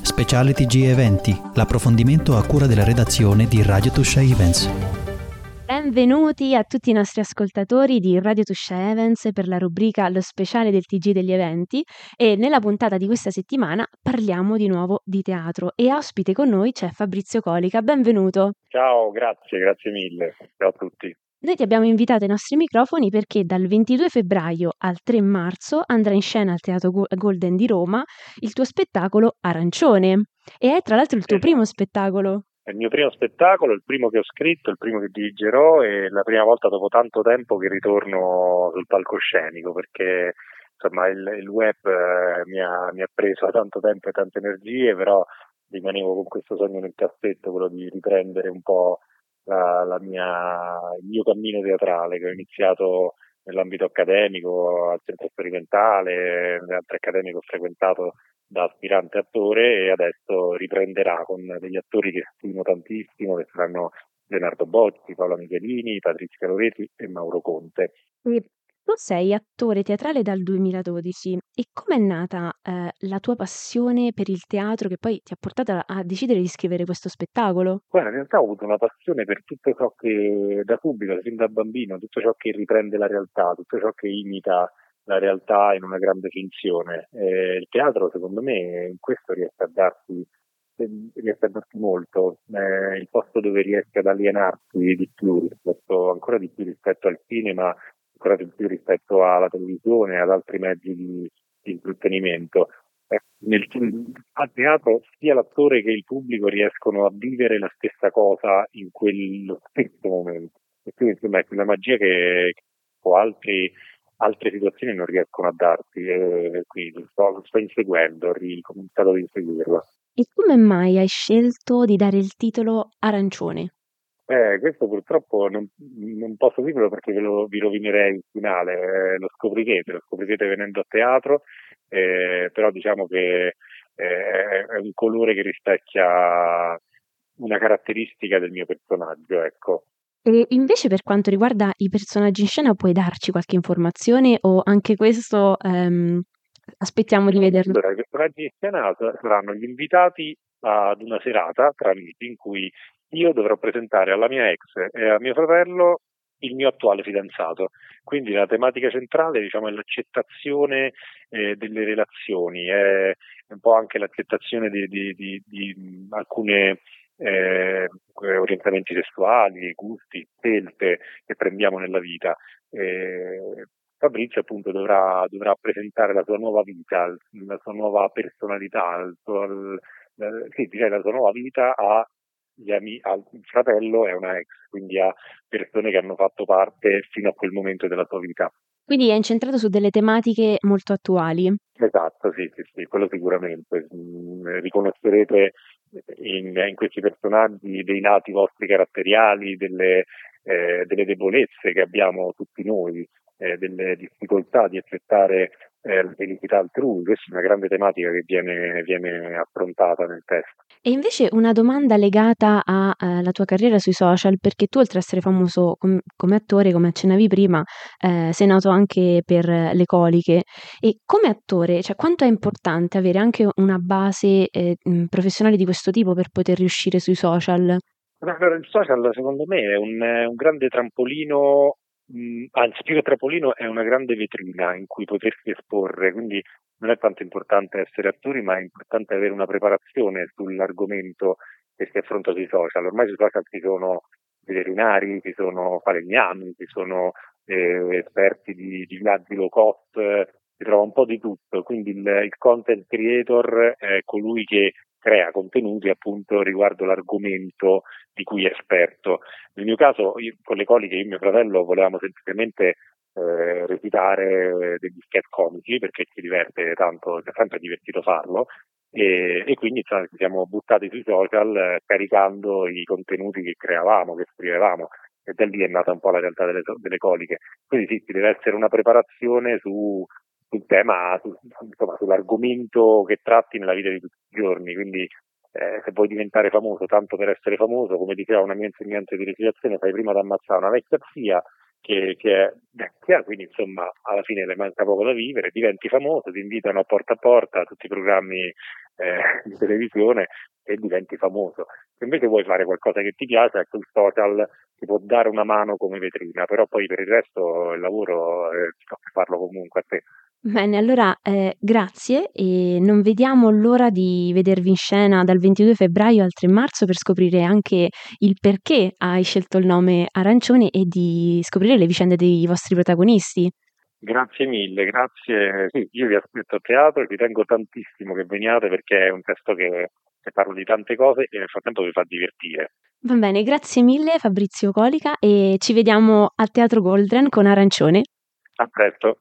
Speciale TG Eventi, l'approfondimento a cura della redazione di Radio Tuscia Events. Benvenuti a tutti i nostri ascoltatori di Radio Tuscia Events per la rubrica Lo speciale del TG degli eventi e nella puntata di questa settimana parliamo di nuovo di teatro e ospite con noi c'è Fabrizio Colica, benvenuto. Ciao, grazie, grazie mille, ciao a tutti. Noi ti abbiamo invitato ai nostri microfoni perché dal 22 febbraio al 3 marzo andrà in scena al Teatro Golden di Roma il tuo spettacolo Arancione. E è tra l'altro il tuo esatto. primo spettacolo. È il mio primo spettacolo, il primo che ho scritto, il primo che dirigerò e la prima volta dopo tanto tempo che ritorno sul palcoscenico perché insomma il, il web eh, mi, ha, mi ha preso tanto tempo e tante energie, però rimanevo con questo sogno nel cassetto, quello di riprendere un po' la, la mia, il mio cammino teatrale che ho iniziato nell'ambito accademico, al centro sperimentale, nell'altro accademico ho frequentato da aspirante attore e adesso riprenderà con degli attori che stimo tantissimo, che saranno Leonardo Bocci, Paola Michelini, Patrizia Loveti e Mauro Conte. Tu sei attore teatrale dal 2012 e com'è nata eh, la tua passione per il teatro che poi ti ha portato a, decidere di scrivere questo spettacolo? Guarda, in realtà ho avuto una passione per tutto ciò che da subito, fin da bambino, tutto ciò che riprende la realtà, tutto ciò che imita la realtà in una grande finzione. Eh, il teatro, secondo me, in questo riesce a darsi riesce a darsi molto, eh, il posto dove riesce ad alienarsi di più rispetto, ancora di più rispetto al cinema ancora di più rispetto alla televisione e ad altri mezzi di, di intrattenimento. Eh, nel, a teatro sia l'attore che il pubblico riescono a vivere la stessa cosa in quello stesso momento. E quindi insomma è quella magia che, o altri, altre situazioni non riescono a darti. E quindi sto, sto inseguendo, ho ricominciato ad inseguirla. E come mai hai scelto di dare il titolo Arancione? Eh, questo purtroppo non, non posso dirvelo perché ve lo, vi rovinerei il finale, eh, lo scoprirete, lo scoprirete venendo a teatro, eh, però diciamo che eh, è un colore che rispecchia una caratteristica del mio personaggio, ecco. E invece per quanto riguarda i personaggi in scena puoi darci qualche informazione o anche questo ehm, aspettiamo di vederlo? Allora, i personaggi in scena saranno gli invitati ad una serata tra amici in cui io dovrò presentare alla mia ex e a mio fratello il mio attuale fidanzato. Quindi la tematica centrale diciamo, è l'accettazione eh, delle relazioni, è un po' anche l'accettazione di, di, di, di alcune eh, orientamenti sessuali, gusti, scelte che prendiamo nella vita. Eh, Fabrizio appunto dovrà, dovrà, presentare la sua nuova vita, la sua nuova personalità, il suo, il, sì, direi la sua nuova vita a ami- al fratello è una ex, quindi ha persone che hanno fatto parte fino a quel momento della sua vita. Quindi è incentrato su delle tematiche molto attuali. Esatto, sì, sì, sì quello sicuramente. Mm, riconoscerete in, in, questi personaggi dei lati vostri caratteriali, delle, eh, delle debolezze che abbiamo tutti noi, eh, delle difficoltà di accettare eh, la felicità altrui, questa è una grande tematica che viene, viene affrontata nel testo. E invece una domanda legata alla eh, tua carriera sui social, perché tu oltre ad essere famoso com- come attore, come accennavi prima, eh, sei noto anche per le coliche e come attore, cioè quanto è importante avere anche una base eh, professionale di questo tipo per poter riuscire sui social? Allora, il social secondo me è un, un grande trampolino anzi più che trampolino è una grande vetrina in cui potersi esporre, quindi non è tanto importante essere attori, ma è importante avere una preparazione sull'argomento che si affronta sui social. Ormai sui social ci sono veterinari, ci sono falegnami, ci sono eh, esperti di, di viaggi low cost, si trova un po' di tutto, quindi il, il content creator è colui che crea contenuti appunto riguardo l'argomento di cui è esperto. Nel mio caso, io, con le coliche, io e mio fratello volevamo semplicemente eh, recitare degli sketch comici perché ci diverte tanto, è sempre divertito farlo e, e quindi ci siamo buttati sui social eh, caricando i contenuti che creavamo, che scrivevamo e da lì è nata un po' la realtà delle, delle coliche. Quindi sì, ci deve essere una preparazione su, sul tema, su, insomma, sull'argomento che tratti nella vita di tutti i giorni. Quindi eh, se vuoi diventare famoso tanto per essere famoso, come diceva una mia insegnante di recitazione, fai prima ad ammazzare una vecchia zia che, che è vecchia, quindi insomma alla fine le manca poco da vivere, diventi famoso, ti invitano a porta a porta a tutti i programmi eh, di televisione e diventi famoso. Se invece vuoi fare qualcosa che ti piace, ecco il social ti può dare una mano come vetrina, però poi per il resto il lavoro eh, tocca farlo comunque a te. Bene, allora eh, grazie e non vediamo l'ora di vedervi in scena dal 22 febbraio al 3 marzo per scoprire anche il perché hai scelto il nome Arancione e di scoprire le vicende dei vostri protagonisti. Grazie mille, grazie. Sì, io vi aspetto a teatro, vi tengo tantissimo che veniate perché è un testo che, che parla di tante cose e nel frattempo vi fa divertire. Va bene, grazie mille Fabrizio Colica e ci vediamo al Teatro Goldren con Arancione. A presto.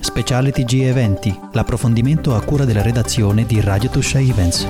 Speciale TG Eventi, l'approfondimento a cura della redazione di Radio Tuscia Events.